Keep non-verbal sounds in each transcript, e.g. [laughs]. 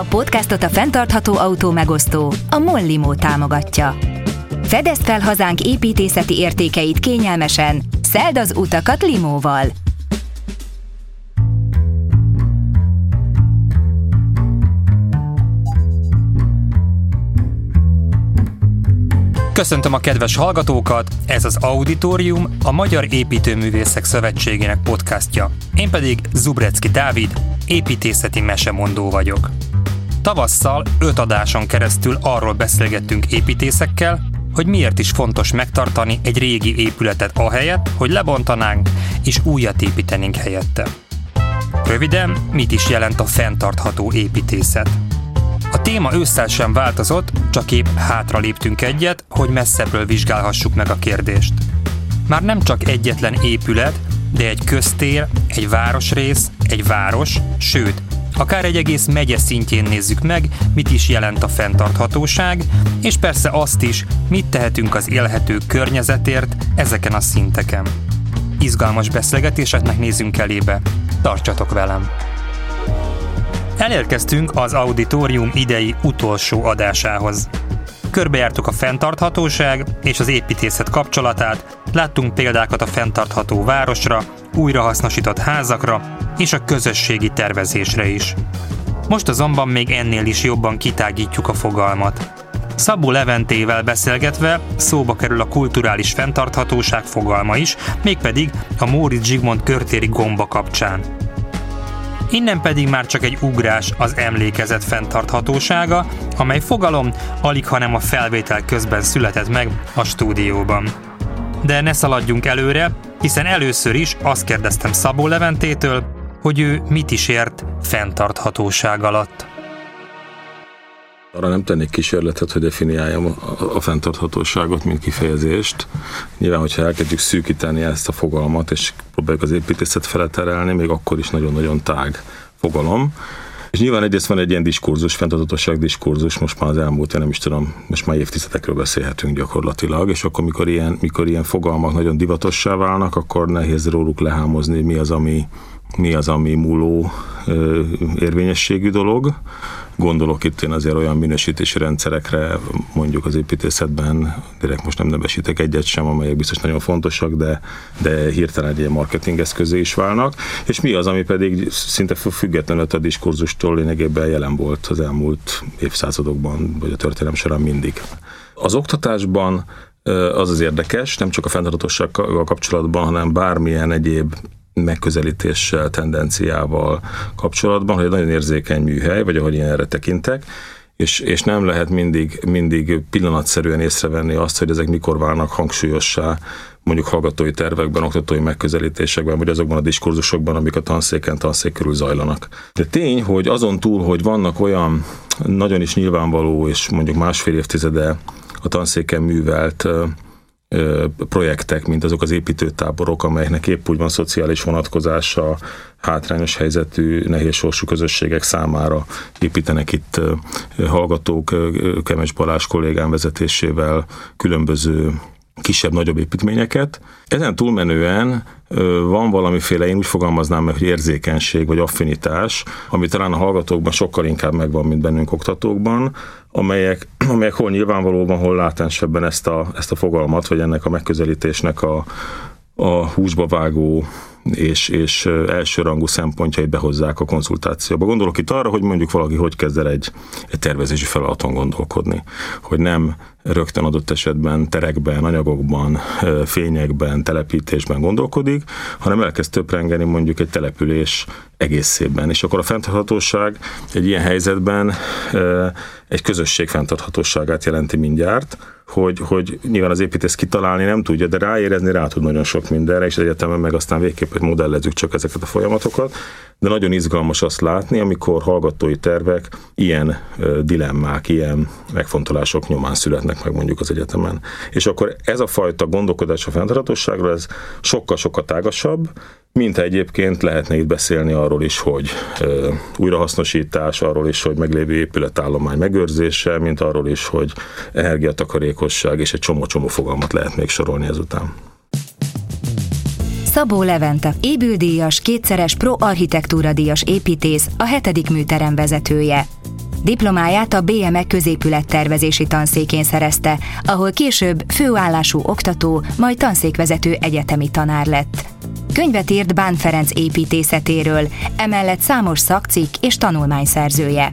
A podcastot a fenntartható autó megosztó, a Mollimo támogatja. Fedezd fel hazánk építészeti értékeit kényelmesen, szeld az utakat limóval. Köszöntöm a kedves hallgatókat, ez az Auditorium, a Magyar Építőművészek Szövetségének podcastja. Én pedig Zubrecki Dávid, építészeti mesemondó vagyok. Tavasszal öt adáson keresztül arról beszélgettünk építészekkel, hogy miért is fontos megtartani egy régi épületet ahelyett, hogy lebontanánk és újat építenénk helyette. Röviden, mit is jelent a fenntartható építészet? A téma ősszel sem változott, csak épp hátra léptünk egyet, hogy messzebbről vizsgálhassuk meg a kérdést. Már nem csak egyetlen épület, de egy köztér, egy városrész, egy város, sőt, akár egy egész megye szintjén nézzük meg, mit is jelent a fenntarthatóság, és persze azt is, mit tehetünk az élhető környezetért ezeken a szinteken. Izgalmas beszélgetéseknek nézzünk elébe. Tartsatok velem! Elérkeztünk az auditorium idei utolsó adásához. Körbejártuk a fenntarthatóság és az építészet kapcsolatát, láttunk példákat a fenntartható városra, újrahasznosított házakra és a közösségi tervezésre is. Most azonban még ennél is jobban kitágítjuk a fogalmat. Szabó Leventével beszélgetve szóba kerül a kulturális fenntarthatóság fogalma is, mégpedig a Móricz Zsigmond körtéri gomba kapcsán. Innen pedig már csak egy ugrás az emlékezet fenntarthatósága, amely fogalom alig hanem a felvétel közben született meg a stúdióban. De ne szaladjunk előre, hiszen először is azt kérdeztem Szabó Leventétől, hogy ő mit is ért fenntarthatóság alatt. Arra nem tennék kísérletet, hogy definiáljam a, fenntarthatóságot, mint kifejezést. Nyilván, hogyha elkezdjük szűkíteni ezt a fogalmat, és próbáljuk az építészet fele terelni, még akkor is nagyon-nagyon tág fogalom. És nyilván egyrészt van egy ilyen diskurzus, fenntarthatóság diskurzus, most már az elmúlt, én nem is tudom, most már évtizedekről beszélhetünk gyakorlatilag, és akkor mikor ilyen, mikor ilyen fogalmak nagyon divatossá válnak, akkor nehéz róluk lehámozni, mi az, ami, mi az, ami múló érvényességű dolog. Gondolok itt én azért olyan minősítési rendszerekre, mondjuk az építészetben, direkt most nem nevesítek egyet sem, amelyek biztos nagyon fontosak, de, de hirtelen egy ilyen marketing eszközé is válnak. És mi az, ami pedig szinte függetlenül a diskurzustól lényegében jelen volt az elmúlt évszázadokban, vagy a történelem során mindig. Az oktatásban az az érdekes, nem csak a fenntarthatósággal kapcsolatban, hanem bármilyen egyéb megközelítéssel, tendenciával kapcsolatban, hogy egy nagyon érzékeny műhely, vagy ahogy én erre tekintek, és, és nem lehet mindig, mindig pillanatszerűen észrevenni azt, hogy ezek mikor válnak hangsúlyossá, mondjuk hallgatói tervekben, oktatói megközelítésekben, vagy azokban a diskurzusokban, amik a tanszéken, tanszék körül zajlanak. De tény, hogy azon túl, hogy vannak olyan nagyon is nyilvánvaló, és mondjuk másfél évtizede a tanszéken művelt projektek, mint azok az építőtáborok, amelyeknek épp úgy van szociális vonatkozása, hátrányos helyzetű, nehéz sorsú közösségek számára építenek itt hallgatók, Kemes Balázs kollégám vezetésével különböző kisebb-nagyobb építményeket. Ezen túlmenően van valamiféle, én úgy fogalmaznám meg, hogy érzékenység vagy affinitás, ami talán a hallgatókban sokkal inkább megvan, mint bennünk oktatókban, amelyek, [clears throat] amelyek hol nyilvánvalóban, hol látensebben ezt a, ezt a fogalmat, vagy ennek a megközelítésnek a, a húsba vágó és, és elsőrangú szempontjait behozzák a konzultációba. Gondolok itt arra, hogy mondjuk valaki hogy kezd el egy, egy tervezési feladaton gondolkodni, hogy nem rögtön adott esetben terekben, anyagokban, fényekben, telepítésben gondolkodik, hanem elkezd töprengeni mondjuk egy település egészében. És akkor a fenntarthatóság egy ilyen helyzetben egy közösség fenntarthatóságát jelenti mindjárt, hogy, hogy nyilván az építész kitalálni nem tudja, de ráérezni rá tud nagyon sok mindenre, és egyetemen meg aztán végképp hogy modellezzük csak ezeket a folyamatokat, de nagyon izgalmas azt látni, amikor hallgatói tervek ilyen dilemmák, ilyen megfontolások nyomán születnek meg mondjuk az egyetemen. És akkor ez a fajta gondolkodás a fenntarthatóságról, ez sokkal-sokkal tágasabb, mint egyébként lehetne itt beszélni arról is, hogy ö, újrahasznosítás, arról is, hogy meglévő épületállomány megőrzése, mint arról is, hogy energiatakarékosság és egy csomó-csomó fogalmat lehet még sorolni ezután. Szabó Levente, ébüldíjas, kétszeres pro architektúra díjas építész, a hetedik műterem vezetője. Diplomáját a BME középülettervezési tanszékén szerezte, ahol később főállású oktató, majd tanszékvezető egyetemi tanár lett. Könyvet írt Bán Ferenc építészetéről, emellett számos szakcikk és tanulmány szerzője.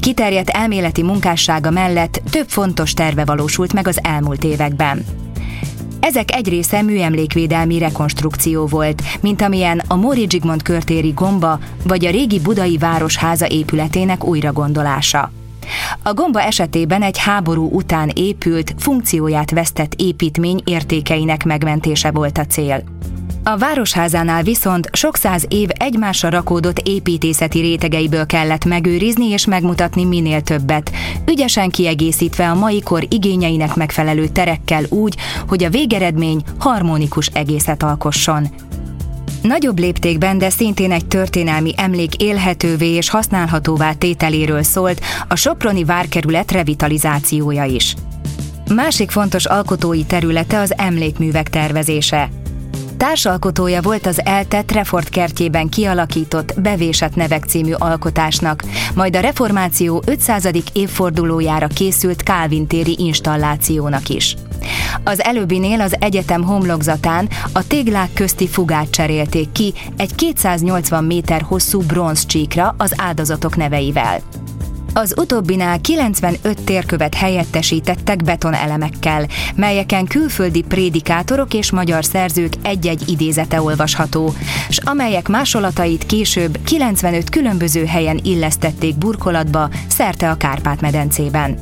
Kiterjedt elméleti munkássága mellett több fontos terve valósult meg az elmúlt években. Ezek egy része műemlékvédelmi rekonstrukció volt, mint amilyen a Móri Zsigmond körtéri gomba vagy a régi budai városháza épületének újragondolása. A gomba esetében egy háború után épült, funkcióját vesztett építmény értékeinek megmentése volt a cél. A városházánál viszont sok száz év egymásra rakódott építészeti rétegeiből kellett megőrizni és megmutatni minél többet, ügyesen kiegészítve a mai kor igényeinek megfelelő terekkel úgy, hogy a végeredmény harmonikus egészet alkosson. Nagyobb léptékben, de szintén egy történelmi emlék élhetővé és használhatóvá tételéről szólt a Soproni várkerület revitalizációja is. Másik fontos alkotói területe az emlékművek tervezése. Társalkotója volt az eltett Refort kertjében kialakított Bevésett nevek című alkotásnak, majd a reformáció 500. évfordulójára készült Kálvin téri installációnak is. Az előbbinél az egyetem homlokzatán a téglák közti fugát cserélték ki egy 280 méter hosszú bronzcsíkra az áldozatok neveivel. Az utóbbinál 95 térkövet helyettesítettek betonelemekkel, melyeken külföldi prédikátorok és magyar szerzők egy-egy idézete olvasható, s amelyek másolatait később 95 különböző helyen illesztették burkolatba szerte a Kárpát-medencében.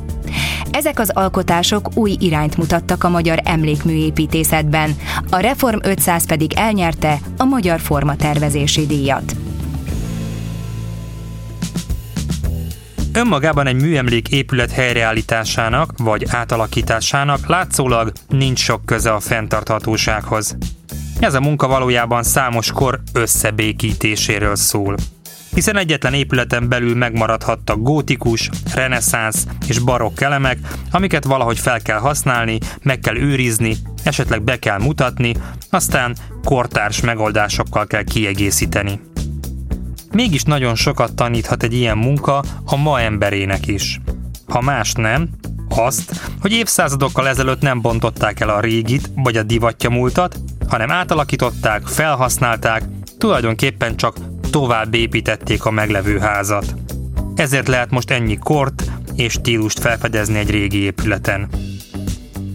Ezek az alkotások új irányt mutattak a magyar emlékműépítészetben, a Reform 500 pedig elnyerte a Magyar Formatervezési díjat. Önmagában egy műemlék épület helyreállításának vagy átalakításának látszólag nincs sok köze a fenntarthatósághoz. Ez a munka valójában számos kor összebékítéséről szól. Hiszen egyetlen épületen belül megmaradhattak gótikus, reneszánsz és barokk elemek, amiket valahogy fel kell használni, meg kell őrizni, esetleg be kell mutatni, aztán kortárs megoldásokkal kell kiegészíteni. Mégis nagyon sokat taníthat egy ilyen munka a ma emberének is. Ha más nem, azt, hogy évszázadokkal ezelőtt nem bontották el a régit vagy a divatja múltat, hanem átalakították, felhasználták, tulajdonképpen csak tovább építették a meglevő házat. Ezért lehet most ennyi kort és stílust felfedezni egy régi épületen.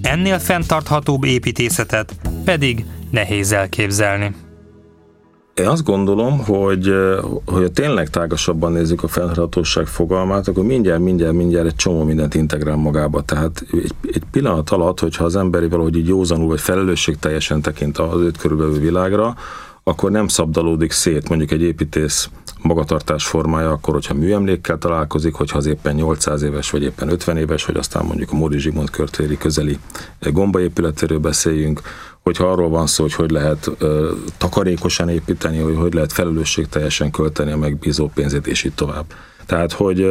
Ennél fenntarthatóbb építészetet pedig nehéz elképzelni. Én azt gondolom, hogy, hogy tényleg tágasabban nézzük a fenntarthatóság fogalmát, akkor mindjárt, mindjárt, mindjárt egy csomó mindent integrál magába. Tehát egy, egy pillanat alatt, hogyha az emberi valahogy így józanul, vagy felelősség teljesen tekint az őt körülbelül világra, akkor nem szabdalódik szét mondjuk egy építész magatartás formája, akkor, hogyha műemlékkel találkozik, hogyha az éppen 800 éves, vagy éppen 50 éves, vagy aztán mondjuk a Móri Zsigmond körtéri közeli gombaépületéről beszéljünk, hogyha arról van szó, hogy hogy lehet ö, takarékosan építeni, hogy hogy lehet felelősségteljesen költeni a megbízó pénzét, és így tovább. Tehát, hogy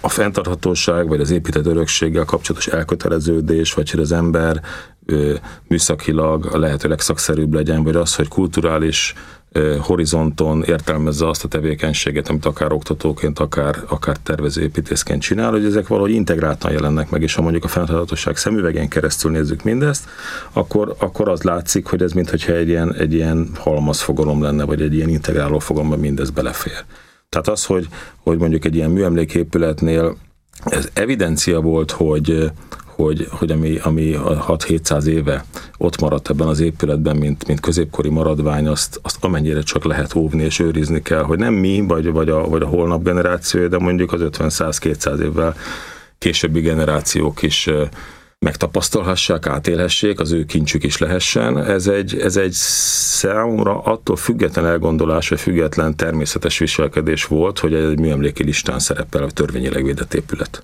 a fenntarthatóság, vagy az épített örökséggel kapcsolatos elköteleződés, vagy hogy az ember ö, műszakilag a lehető legszakszerűbb legyen, vagy az, hogy kulturális horizonton értelmezze azt a tevékenységet, amit akár oktatóként, akár, akár tervezőépítészként csinál, hogy ezek valahogy integráltan jelennek meg, és ha mondjuk a fenntarthatóság szemüvegén keresztül nézzük mindezt, akkor, akkor az látszik, hogy ez mintha egy ilyen, egy ilyen halmazfogalom lenne, vagy egy ilyen integráló fogalomban mindez belefér. Tehát az, hogy, hogy mondjuk egy ilyen műemléképületnél ez evidencia volt, hogy, hogy, hogy ami, ami 6-700 éve ott maradt ebben az épületben, mint, mint középkori maradvány, azt, azt amennyire csak lehet óvni és őrizni kell, hogy nem mi, vagy, vagy, a, vagy a holnap generációja, de mondjuk az 50-100-200 évvel későbbi generációk is megtapasztalhassák, átélhessék, az ő kincsük is lehessen. Ez egy, ez egy számomra attól független elgondolás, vagy független természetes viselkedés volt, hogy egy műemléki listán szerepel a törvényileg védett épület.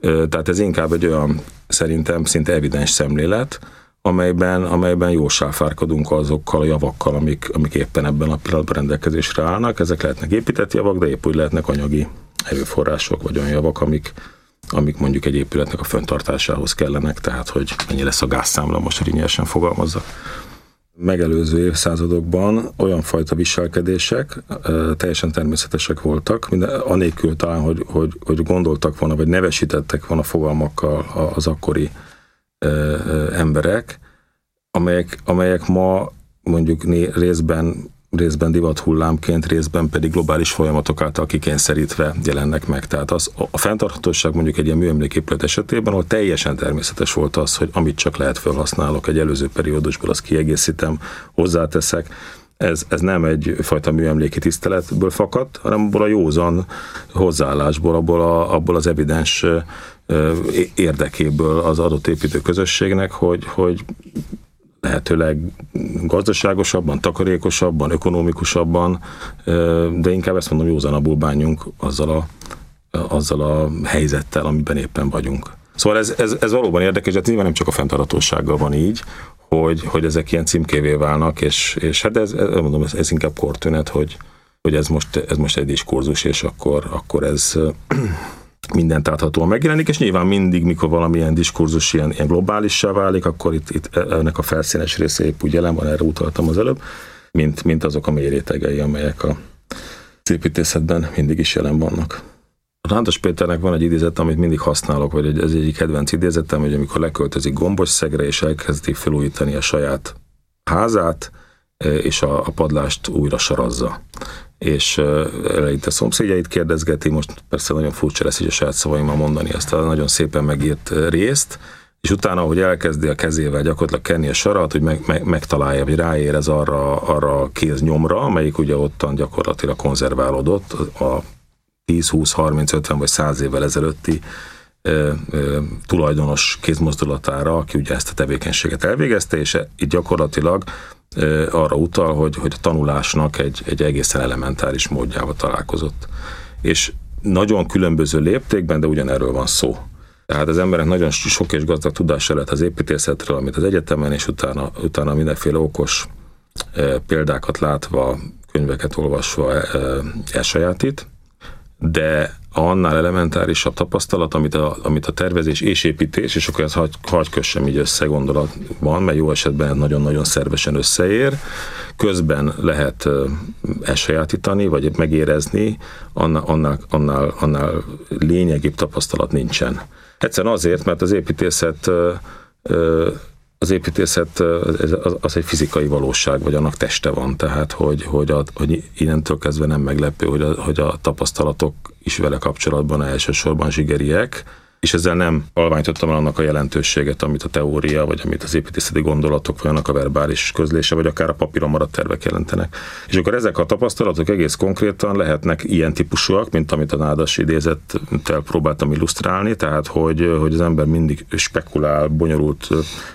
Tehát ez inkább egy olyan szerintem szinte evidens szemlélet, amelyben, amelyben jó sáfárkodunk azokkal a javakkal, amik, amik éppen ebben a pillanatban rendelkezésre állnak. Ezek lehetnek épített javak, de épp úgy lehetnek anyagi erőforrások, vagy olyan javak, amik, amik mondjuk egy épületnek a föntartásához kellenek, tehát hogy mennyi lesz a gázszámla, most hogy nyersen fogalmazzak. megelőző évszázadokban olyan fajta viselkedések teljesen természetesek voltak, minden, anélkül talán, hogy, hogy, hogy gondoltak volna, vagy nevesítettek volna fogalmakkal az akkori emberek, amelyek, amelyek ma mondjuk részben részben divat hullámként, részben pedig globális folyamatok által kikényszerítve jelennek meg. Tehát az, a fenntarthatóság mondjuk egy ilyen műemléképület esetében, ahol teljesen természetes volt az, hogy amit csak lehet felhasználok egy előző periódusból, azt kiegészítem, hozzáteszek, ez, ez nem egyfajta műemléki tiszteletből fakadt, hanem abból a józan hozzáállásból, abból, a, abból az evidens érdekéből az adott építő közösségnek, hogy, hogy lehetőleg gazdaságosabban, takarékosabban, ökonomikusabban, de inkább ezt mondom, józanabbul bánjunk azzal a, azzal a helyzettel, amiben éppen vagyunk. Szóval ez, ez, ez valóban érdekes, de nyilván nem csak a fenntarthatósággal van így, hogy, hogy ezek ilyen címkévé válnak, és, és hát ez, ez, mondom, ez, ez inkább kortünet, hogy, hogy ez most, ez most egy diskurzus, és akkor, akkor ez mindent áthatóan megjelenik, és nyilván mindig, mikor valamilyen diskurzus ilyen, ilyen globálissá válik, akkor itt, itt ennek a felszínes része épp úgy jelen van, erre utaltam az előbb, mint, mint azok a mély rétegei, amelyek a építészetben mindig is jelen vannak. A Rántos Péternek van egy idézet, amit mindig használok, vagy ez egy kedvenc idézetem, hogy amikor leköltözik gombos szegre, és elkezdi felújítani a saját házát, és a, a padlást újra sarazza és eleinte szomszédjait kérdezgeti, most persze nagyon furcsa lesz így a saját szavaimmal mondani ezt a nagyon szépen megírt részt, és utána, hogy elkezdi a kezével gyakorlatilag kenni a sarat, hogy meg, meg, megtalálja, vagy ráérez arra, arra a kéznyomra, amelyik ugye ottan gyakorlatilag konzerválódott a 10, 20, 30, 50 vagy 100 évvel ezelőtti ö, ö, tulajdonos kézmozdulatára, aki ugye ezt a tevékenységet elvégezte, és itt gyakorlatilag arra utal, hogy, hogy a tanulásnak egy, egy egészen elementáris módjával találkozott. És nagyon különböző léptékben, de ugyanerről van szó. Tehát az emberek nagyon sok és gazdag tudása lett az építészetről, amit az egyetemen, és utána, utána mindenféle okos példákat látva, könyveket olvasva elsajátít, de annál elementárisabb tapasztalat, amit a, amit a tervezés és építés, és akkor ez hagy, hagy kössem így össze gondolatban, mert jó esetben nagyon-nagyon szervesen összeér, közben lehet elsajátítani, vagy megérezni, annál, annál, annál, annál lényegibb tapasztalat nincsen. Egyszerűen azért, mert az építészet az építészet az, egy fizikai valóság, vagy annak teste van, tehát hogy, hogy, a, hogy innentől kezdve nem meglepő, hogy a, hogy a tapasztalatok is vele kapcsolatban elsősorban zsigeriek, és ezzel nem alványítottam el annak a jelentőséget, amit a teória, vagy amit az építészeti gondolatok, vagy annak a verbális közlése, vagy akár a papíron maradt tervek jelentenek. És akkor ezek a tapasztalatok egész konkrétan lehetnek ilyen típusúak, mint amit a nádas idézettel próbáltam illusztrálni, tehát hogy, hogy az ember mindig spekulál bonyolult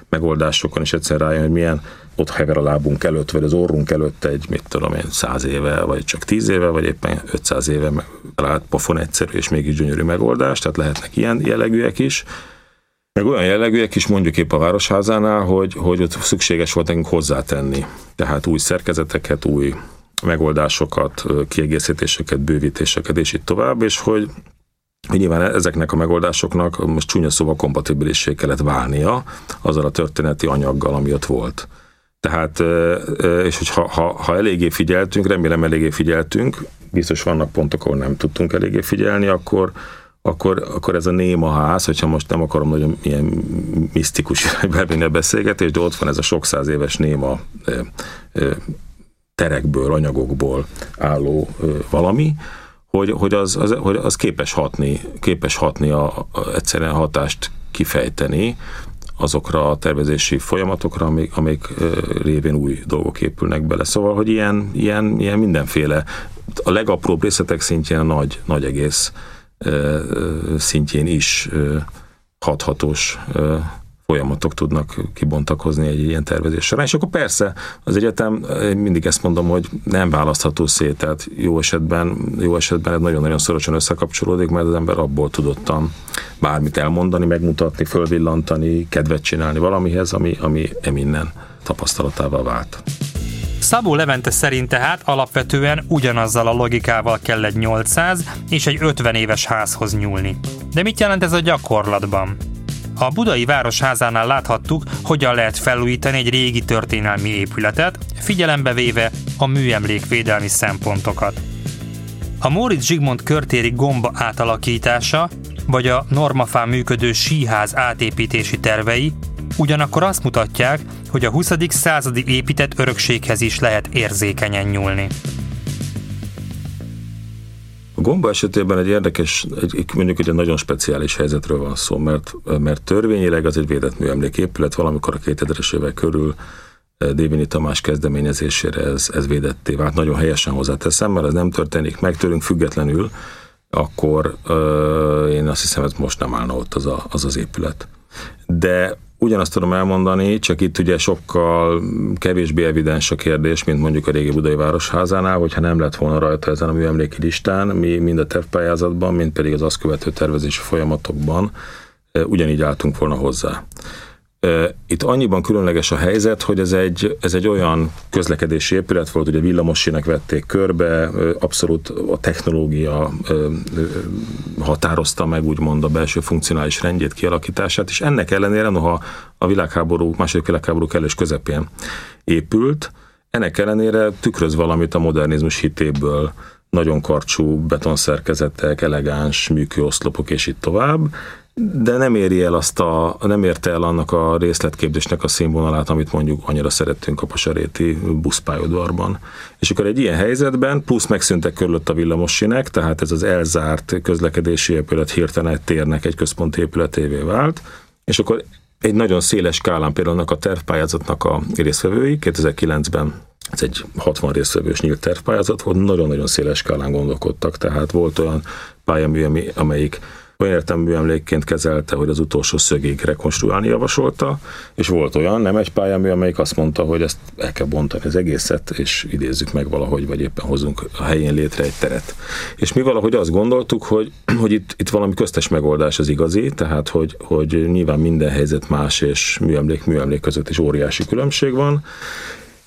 megoldásokon, és egyszer rájön, hogy milyen ott hever a lábunk előtt, vagy az orrunk előtt egy, mit tudom én, száz éve, vagy csak tíz éve, vagy éppen 500 éve talált pofon egyszerű és mégis gyönyörű megoldás, tehát lehetnek ilyen jellegűek is. Meg olyan jellegűek is mondjuk épp a Városházánál, hogy, hogy ott szükséges volt nekünk hozzátenni. Tehát új szerkezeteket, új megoldásokat, kiegészítéseket, bővítéseket, és itt tovább, és hogy nyilván ezeknek a megoldásoknak most csúnya szóval kompatibilissé kellett válnia azzal a történeti anyaggal, ami ott volt. Tehát, és hogy ha, ha, ha eléggé figyeltünk, remélem eléggé figyeltünk, biztos vannak pontok, ahol nem tudtunk eléggé figyelni, akkor, akkor, akkor ez a néma ház, hogyha most nem akarom nagyon ilyen misztikus [laughs] bevinni a beszélgetést, de ott van ez a sok száz éves néma terekből, anyagokból álló valami, hogy, hogy, az, az, hogy az képes hatni, képes hatni a, a egyszerűen hatást kifejteni, azokra a tervezési folyamatokra, amik, amik révén új dolgok épülnek bele. Szóval, hogy ilyen, ilyen, ilyen mindenféle, a legapróbb részletek szintjén a nagy, nagy egész szintjén is hathatós folyamatok tudnak kibontakozni egy ilyen tervezés során. És akkor persze az egyetem, mindig ezt mondom, hogy nem választható szét, tehát jó esetben, jó esetben ez nagyon-nagyon szorosan összekapcsolódik, mert az ember abból tudottam bármit elmondani, megmutatni, fölvillantani, kedvet csinálni valamihez, ami, ami eminnen tapasztalatával vált. Szabó Levente szerint tehát alapvetően ugyanazzal a logikával kell egy 800 és egy 50 éves házhoz nyúlni. De mit jelent ez a gyakorlatban? A budai városházánál láthattuk, hogyan lehet felújítani egy régi történelmi épületet, figyelembe véve a műemlékvédelmi szempontokat. A Móricz Zsigmond körtéri gomba átalakítása, vagy a normafán működő síház átépítési tervei ugyanakkor azt mutatják, hogy a 20. századi épített örökséghez is lehet érzékenyen nyúlni. A gomba esetében egy érdekes, egy, mondjuk egy nagyon speciális helyzetről van szó, mert, mert törvényileg az egy védett műemléképület, valamikor a 2000-es évek körül eh, Dévini Tamás kezdeményezésére ez, ez védetté vált. Nagyon helyesen hozzáteszem, mert ez nem történik meg tőlünk függetlenül, akkor ö, én azt hiszem, hogy most nem állna ott az a, az, az épület. De Ugyanazt tudom elmondani, csak itt ugye sokkal kevésbé evidens a kérdés, mint mondjuk a régi Budai Városházánál, hogyha nem lett volna rajta ezen a műemléki listán, mi mind a tervpályázatban, mind pedig az azt követő tervezési folyamatokban ugyanígy álltunk volna hozzá. Itt annyiban különleges a helyzet, hogy ez egy, ez egy olyan közlekedési épület volt, ugye villamosinek vették körbe, abszolút a technológia határozta meg úgymond a belső funkcionális rendjét, kialakítását, és ennek ellenére, noha a világháború, második világháború kellős közepén épült, ennek ellenére tükröz valamit a modernizmus hitéből, nagyon karcsú betonszerkezetek, elegáns műkőoszlopok és itt tovább, de nem éri el azt a, nem érte el annak a részletképzésnek a színvonalát, amit mondjuk annyira szerettünk a Pasaréti buszpályaudvarban. És akkor egy ilyen helyzetben, plusz megszűntek körülött a villamossinek, tehát ez az elzárt közlekedési épület hirtelen egy térnek egy központi épületévé vált, és akkor egy nagyon széles skálán például a tervpályázatnak a részvevői 2009-ben ez egy 60 részvevős nyílt tervpályázat volt, nagyon-nagyon széles skálán gondolkodtak, tehát volt olyan pályamű, amelyik olyan értelmű emlékként kezelte, hogy az utolsó szögig rekonstruálni javasolta, és volt olyan, nem egy pályamű, amelyik azt mondta, hogy ezt el kell bontani az egészet, és idézzük meg valahogy, vagy éppen hozunk a helyén létre egy teret. És mi valahogy azt gondoltuk, hogy, [clears throat] hogy itt, itt valami köztes megoldás az igazi, tehát hogy, hogy nyilván minden helyzet más, és műemlék műemlék között is óriási különbség van,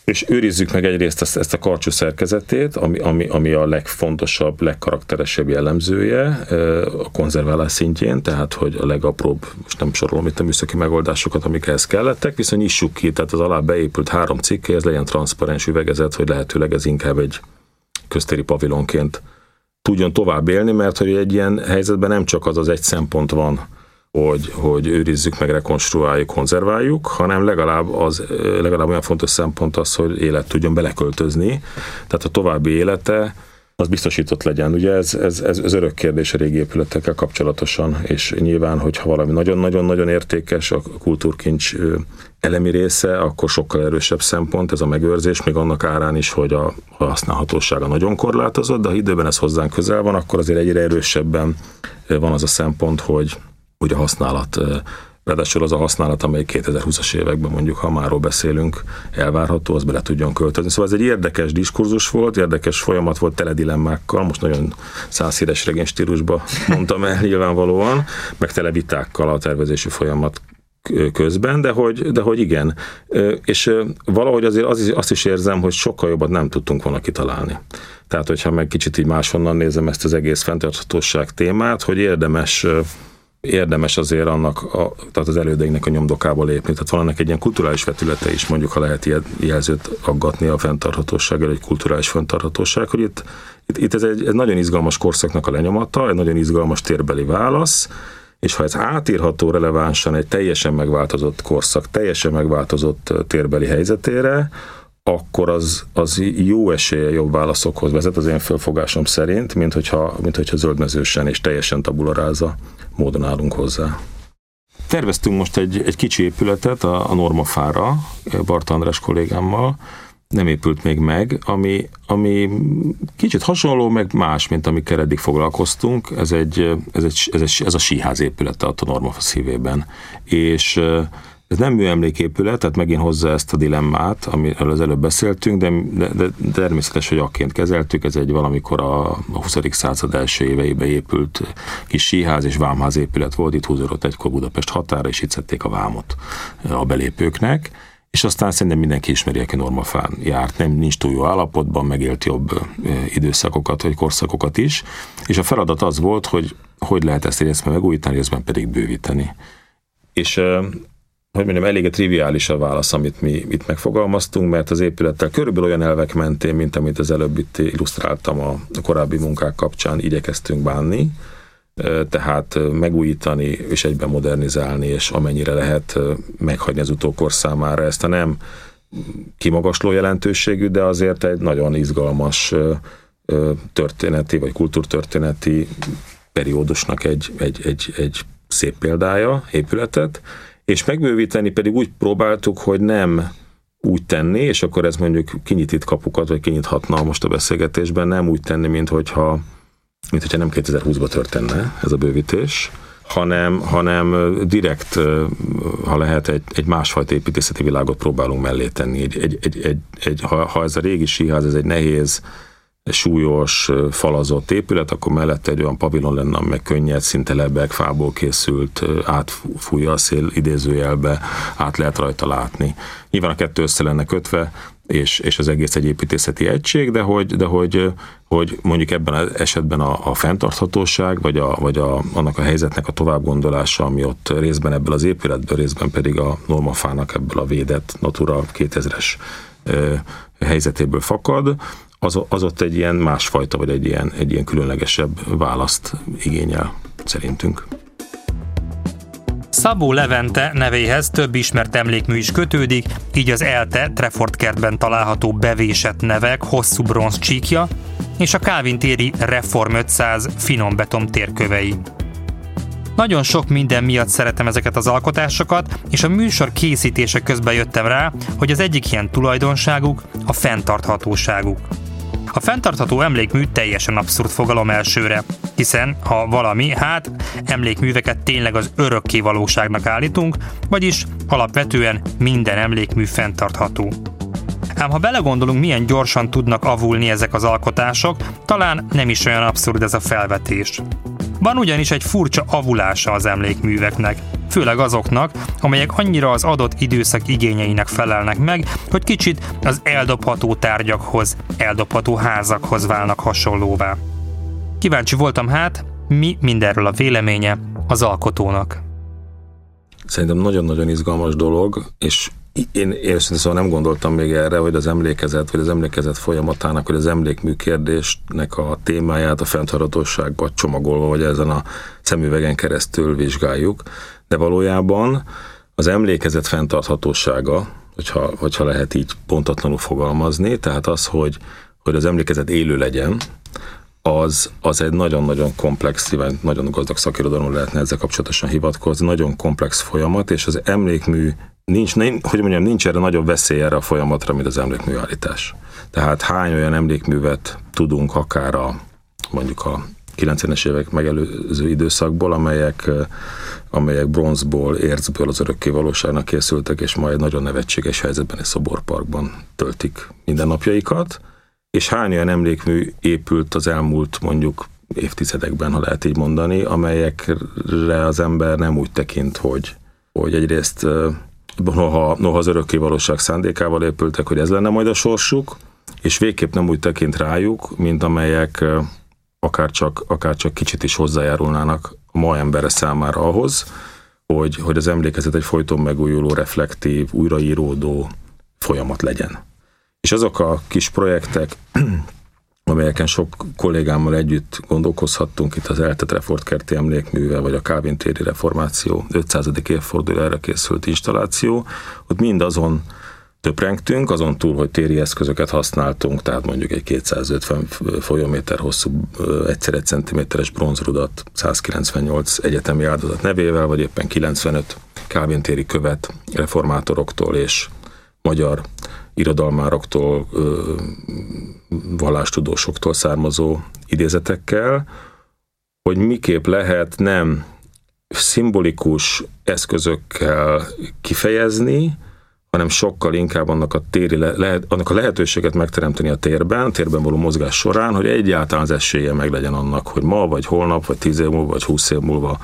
és őrizzük meg egyrészt ezt, ezt a karcsú szerkezetét, ami, ami, ami a legfontosabb, legkarakteresebb jellemzője a konzerválás szintjén, tehát hogy a legapróbb, most nem sorolom itt a műszaki megoldásokat, amik ehhez kellettek, viszont nyissuk ki, tehát az alá beépült három cikke, ez legyen transzparens üvegezet, hogy lehetőleg ez inkább egy köztéri pavilonként tudjon tovább élni, mert hogy egy ilyen helyzetben nem csak az az egy szempont van, hogy, hogy őrizzük meg, rekonstruáljuk, konzerváljuk, hanem legalább, az, legalább olyan fontos szempont az, hogy élet tudjon beleköltözni, tehát a további élete az biztosított legyen. Ugye ez, ez, ez, ez örök kérdés a régi épületekkel kapcsolatosan, és nyilván, hogyha valami nagyon-nagyon-nagyon értékes, a kultúrkincs elemi része, akkor sokkal erősebb szempont ez a megőrzés, még annak árán is, hogy a használhatósága nagyon korlátozott, de ha időben ez hozzánk közel van, akkor azért egyre erősebben van az a szempont, hogy a használat Ráadásul az a használat, amely 2020-as években mondjuk, ha máról beszélünk, elvárható, az bele tudjon költözni. Szóval ez egy érdekes diskurzus volt, érdekes folyamat volt tele dilemmákkal, most nagyon százhíres regény stílusban mondtam el [laughs] nyilvánvalóan, meg tele vitákkal a tervezési folyamat közben, de hogy, de hogy igen. És valahogy azért az, azt is érzem, hogy sokkal jobban nem tudtunk volna kitalálni. Tehát, hogyha meg kicsit így máshonnan nézem ezt az egész fenntarthatóság témát, hogy érdemes érdemes azért annak, a, tehát az elődeinknek a nyomdokába lépni. Tehát van ennek egy ilyen kulturális vetülete is, mondjuk, ha lehet ilyen jelzőt aggatni a fenntarthatósággal, egy kulturális fenntarthatóság, hogy itt, itt, itt ez egy, egy nagyon izgalmas korszaknak a lenyomata, egy nagyon izgalmas térbeli válasz, és ha ez átírható relevánsan egy teljesen megváltozott korszak, teljesen megváltozott térbeli helyzetére, akkor az, az jó esélye jobb válaszokhoz vezet az én fölfogásom szerint, mint hogyha, mint hogyha zöldmezősen és teljesen tabularáza módon állunk hozzá. Terveztünk most egy, egy kicsi épületet a, a Normafára, Bart András kollégámmal, nem épült még meg, ami, ami kicsit hasonló, meg más, mint amikkel eddig foglalkoztunk. Ez, egy, ez, egy, ez, egy, ez a síház épülete a Normafa szívében. És ez nem műemléképület, tehát megint hozza ezt a dilemmát, amiről az előbb beszéltünk, de, de, de természetes, hogy akként kezeltük, ez egy valamikor a 20. század első éveibe épült kis síház és vámház épület volt, itt húzódott egykor Budapest határa, és itt szedték a vámot a belépőknek. És aztán szerintem mindenki ismeri, aki normafán járt, nem nincs túl jó állapotban, megélt jobb időszakokat vagy korszakokat is, és a feladat az volt, hogy hogy lehet ezt részben megújítani, részben pedig bővíteni. És hogy mondjam, elég triviális a válasz, amit mi itt megfogalmaztunk, mert az épülettel körülbelül olyan elvek mentén, mint amit az előbb itt illusztráltam a korábbi munkák kapcsán, igyekeztünk bánni, tehát megújítani és egyben modernizálni, és amennyire lehet meghagyni az utókor számára. Ezt a nem kimagasló jelentőségű, de azért egy nagyon izgalmas történeti vagy kultúrtörténeti periódusnak egy, egy, egy, egy szép példája, épületet, és megbővíteni pedig úgy próbáltuk, hogy nem úgy tenni, és akkor ez mondjuk kinyit itt kapukat, vagy kinyithatna most a beszélgetésben, nem úgy tenni, mint hogyha, mint hogyha nem 2020-ban történne ez a bővítés, hanem, hanem direkt, ha lehet, egy, egy másfajta építészeti világot próbálunk mellé tenni. Egy, egy, egy, egy, ha, ha ez a régi síház, ez egy nehéz, súlyos, falazott épület, akkor mellette egy olyan pavilon lenne, amely könnyed, szinte lebeg, fából készült, átfújja a szél idézőjelbe, át lehet rajta látni. Nyilván a kettő össze lenne kötve, és, és az egész egy építészeti egység, de hogy, de hogy, hogy mondjuk ebben az esetben a, a fenntarthatóság, vagy, a, vagy a, annak a helyzetnek a továbbgondolása, ami ott részben ebből az épületből, részben pedig a normafának ebből a védett Natura 2000-es helyzetéből fakad, az, az ott egy ilyen másfajta, vagy egy ilyen, egy ilyen különlegesebb választ igényel szerintünk. Szabó Levente nevéhez több ismert emlékmű is kötődik, így az ELTE Trefort kertben található bevésett nevek hosszú bronz csíkja és a Calvin téri Reform 500 finom beton térkövei. Nagyon sok minden miatt szeretem ezeket az alkotásokat, és a műsor készítése közben jöttem rá, hogy az egyik ilyen tulajdonságuk a fenntarthatóságuk. A fenntartható emlékmű teljesen abszurd fogalom elsőre, hiszen ha valami, hát emlékműveket tényleg az örökké valóságnak állítunk, vagyis alapvetően minden emlékmű fenntartható. Ám ha belegondolunk, milyen gyorsan tudnak avulni ezek az alkotások, talán nem is olyan abszurd ez a felvetés. Van ugyanis egy furcsa avulása az emlékműveknek, főleg azoknak, amelyek annyira az adott időszak igényeinek felelnek meg, hogy kicsit az eldobható tárgyakhoz, eldobható házakhoz válnak hasonlóvá. Kíváncsi voltam hát, mi mindenről a véleménye az alkotónak. Szerintem nagyon-nagyon izgalmas dolog, és én őszintén szóval nem gondoltam még erre, hogy az emlékezet, vagy az emlékezet folyamatának, vagy az emlékmű kérdésnek a témáját a fenntarthatóságba csomagolva, vagy ezen a szemüvegen keresztül vizsgáljuk. De valójában az emlékezet fenntarthatósága, hogyha, hogyha lehet így pontatlanul fogalmazni, tehát az, hogy, hogy az emlékezet élő legyen, az, az egy nagyon-nagyon komplex, nagyon gazdag szakirodalom lehetne ezzel kapcsolatosan hivatkozni, nagyon komplex folyamat, és az emlékmű nincs, hogy mondjam, nincs erre nagyobb veszély erre a folyamatra, mint az emlékműállítás. Tehát hány olyan emlékművet tudunk akár a mondjuk a 90-es évek megelőző időszakból, amelyek, amelyek bronzból, ércből az örökké valóságnak készültek, és majd nagyon nevetséges helyzetben egy szoborparkban töltik mindennapjaikat, és hány olyan emlékmű épült az elmúlt mondjuk évtizedekben, ha lehet így mondani, amelyekre az ember nem úgy tekint, hogy, hogy egyrészt noha, noha az örökké valóság szándékával épültek, hogy ez lenne majd a sorsuk, és végképp nem úgy tekint rájuk, mint amelyek akár csak, akár csak kicsit is hozzájárulnának a ma embere számára ahhoz, hogy, hogy az emlékezet egy folyton megújuló, reflektív, újraíródó folyamat legyen. És azok a kis projektek, [clears throat] amelyeken sok kollégámmal együtt gondolkozhattunk itt az Eltet Refortkerti emlékműve, vagy a Kávin téri reformáció 500. évfordulóra készült installáció, ott mind azon töprengtünk, azon túl, hogy téri eszközöket használtunk, tehát mondjuk egy 250 folyóméter hosszú, egyszer egy centiméteres bronzrudat, 198 egyetemi áldozat nevével, vagy éppen 95 Kávin téri követ reformátoroktól és magyar irodalmároktól, vallástudósoktól származó idézetekkel, hogy miképp lehet nem szimbolikus eszközökkel kifejezni, hanem sokkal inkább annak a, téri le, lehet, annak a lehetőséget megteremteni a térben, a térben való mozgás során, hogy egyáltalán az esélye meg legyen annak, hogy ma, vagy holnap, vagy tíz év múlva, vagy húsz év múlva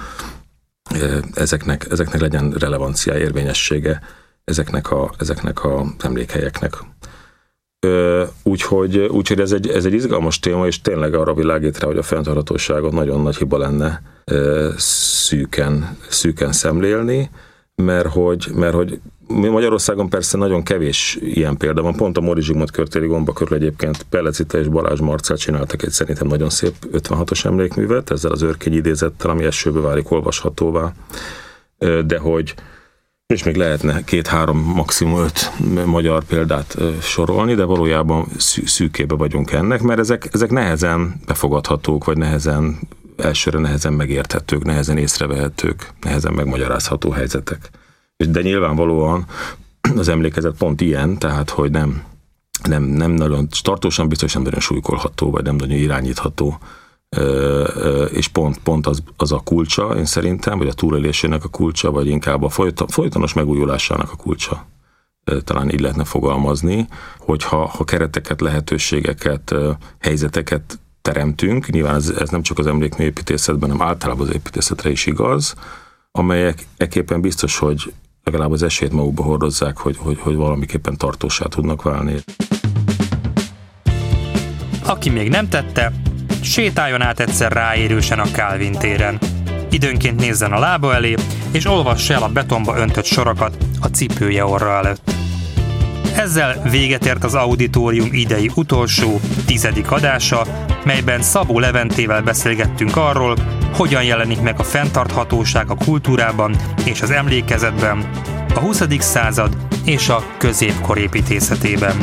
ezeknek, ezeknek legyen relevancia, érvényessége ezeknek a, ezeknek a emlékhelyeknek. Úgyhogy, úgyhogy ez, egy, ez egy izgalmas téma, és tényleg arra világít rá, hogy a fenntarthatóságot nagyon nagy hiba lenne szűken, szűken szemlélni. mert hogy, mert hogy Magyarországon persze nagyon kevés ilyen példa van. Pont a Mori Zsigmond körtéri gomba körül egyébként Pellecita és Balázs Marcel csináltak egy szerintem nagyon szép 56-os emlékművet, ezzel az őrkény idézettel, ami esőbe válik olvashatóvá. De hogy és még lehetne két-három, maximum öt magyar példát sorolni, de valójában szűkébe vagyunk ennek, mert ezek, ezek nehezen befogadhatók, vagy nehezen, elsőre nehezen megérthetők, nehezen észrevehetők, nehezen megmagyarázható helyzetek. De nyilvánvalóan az emlékezet pont ilyen, tehát hogy nem, nem, nem nagyon tartósan biztos nem nagyon súlykolható, vagy nem nagyon irányítható, és pont, pont az, az a kulcsa, én szerintem, vagy a túlélésének a kulcsa, vagy inkább a folytonos megújulásának a kulcsa talán így lehetne fogalmazni, hogyha ha kereteket, lehetőségeket, helyzeteket teremtünk, nyilván ez, ez nem csak az emlékműépítészetben, hanem általában az építészetre is igaz, amelyek eképpen biztos, hogy legalább az esélyt magukba hordozzák, hogy, hogy, hogy valamiképpen tartósá tudnak válni. Aki még nem tette, sétáljon át egyszer ráérősen a Calvin téren. Időnként nézzen a lába elé, és olvassa el a betonba öntött sorokat a cipője orra előtt. Ezzel véget ért az auditorium idei utolsó, tizedik adása, melyben Szabó Leventével beszélgettünk arról, hogyan jelenik meg a fenntarthatóság a kultúrában és az emlékezetben, a 20. század és a középkor építészetében.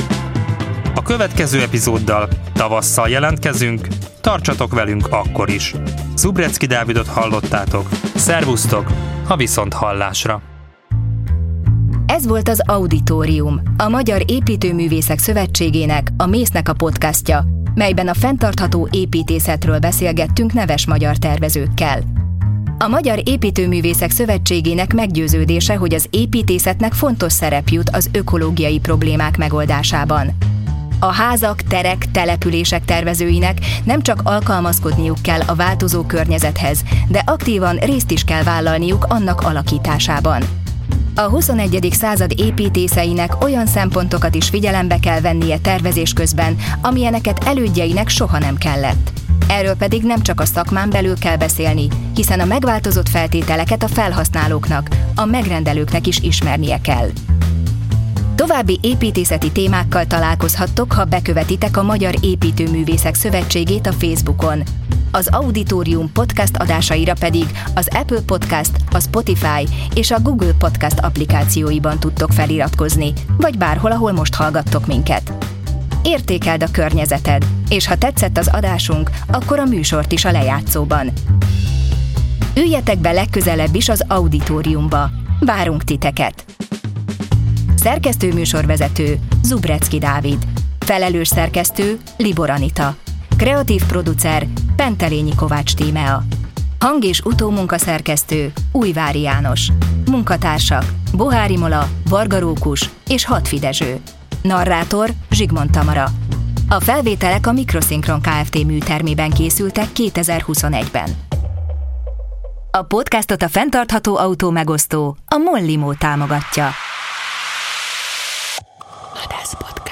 A következő epizóddal tavasszal jelentkezünk, tartsatok velünk akkor is. Zubrecki Dávidot hallottátok. Szervusztok, a viszont hallásra! Ez volt az Auditorium, a Magyar Építőművészek Szövetségének, a Mésznek a podcastja, melyben a fenntartható építészetről beszélgettünk neves magyar tervezőkkel. A Magyar Építőművészek Szövetségének meggyőződése, hogy az építészetnek fontos szerep jut az ökológiai problémák megoldásában. A házak, terek, települések tervezőinek nem csak alkalmazkodniuk kell a változó környezethez, de aktívan részt is kell vállalniuk annak alakításában. A 21. század építészeinek olyan szempontokat is figyelembe kell vennie tervezés közben, amilyeneket elődjeinek soha nem kellett. Erről pedig nem csak a szakmán belül kell beszélni, hiszen a megváltozott feltételeket a felhasználóknak, a megrendelőknek is ismernie kell. További építészeti témákkal találkozhattok, ha bekövetitek a Magyar Építőművészek Szövetségét a Facebookon. Az Auditorium podcast adásaira pedig az Apple Podcast, a Spotify és a Google Podcast applikációiban tudtok feliratkozni, vagy bárhol, ahol most hallgattok minket. Értékeld a környezeted, és ha tetszett az adásunk, akkor a műsort is a lejátszóban. Üljetek be legközelebb is az auditoriumba. Várunk titeket! Szerkesztő műsorvezető Zubrecki Dávid. Felelős szerkesztő Libor Anita. Kreatív producer Pentelényi Kovács Tímea. Hang- és utómunkaszerkesztő Újvári János. Munkatársak Bohári Mola, Varga Rókus és Hatfi Dezső. Narrátor Zsigmond Tamara. A felvételek a Mikroszinkron Kft. műtermében készültek 2021-ben. A podcastot a fenntartható autó megosztó, a Mollimó támogatja. Podcast.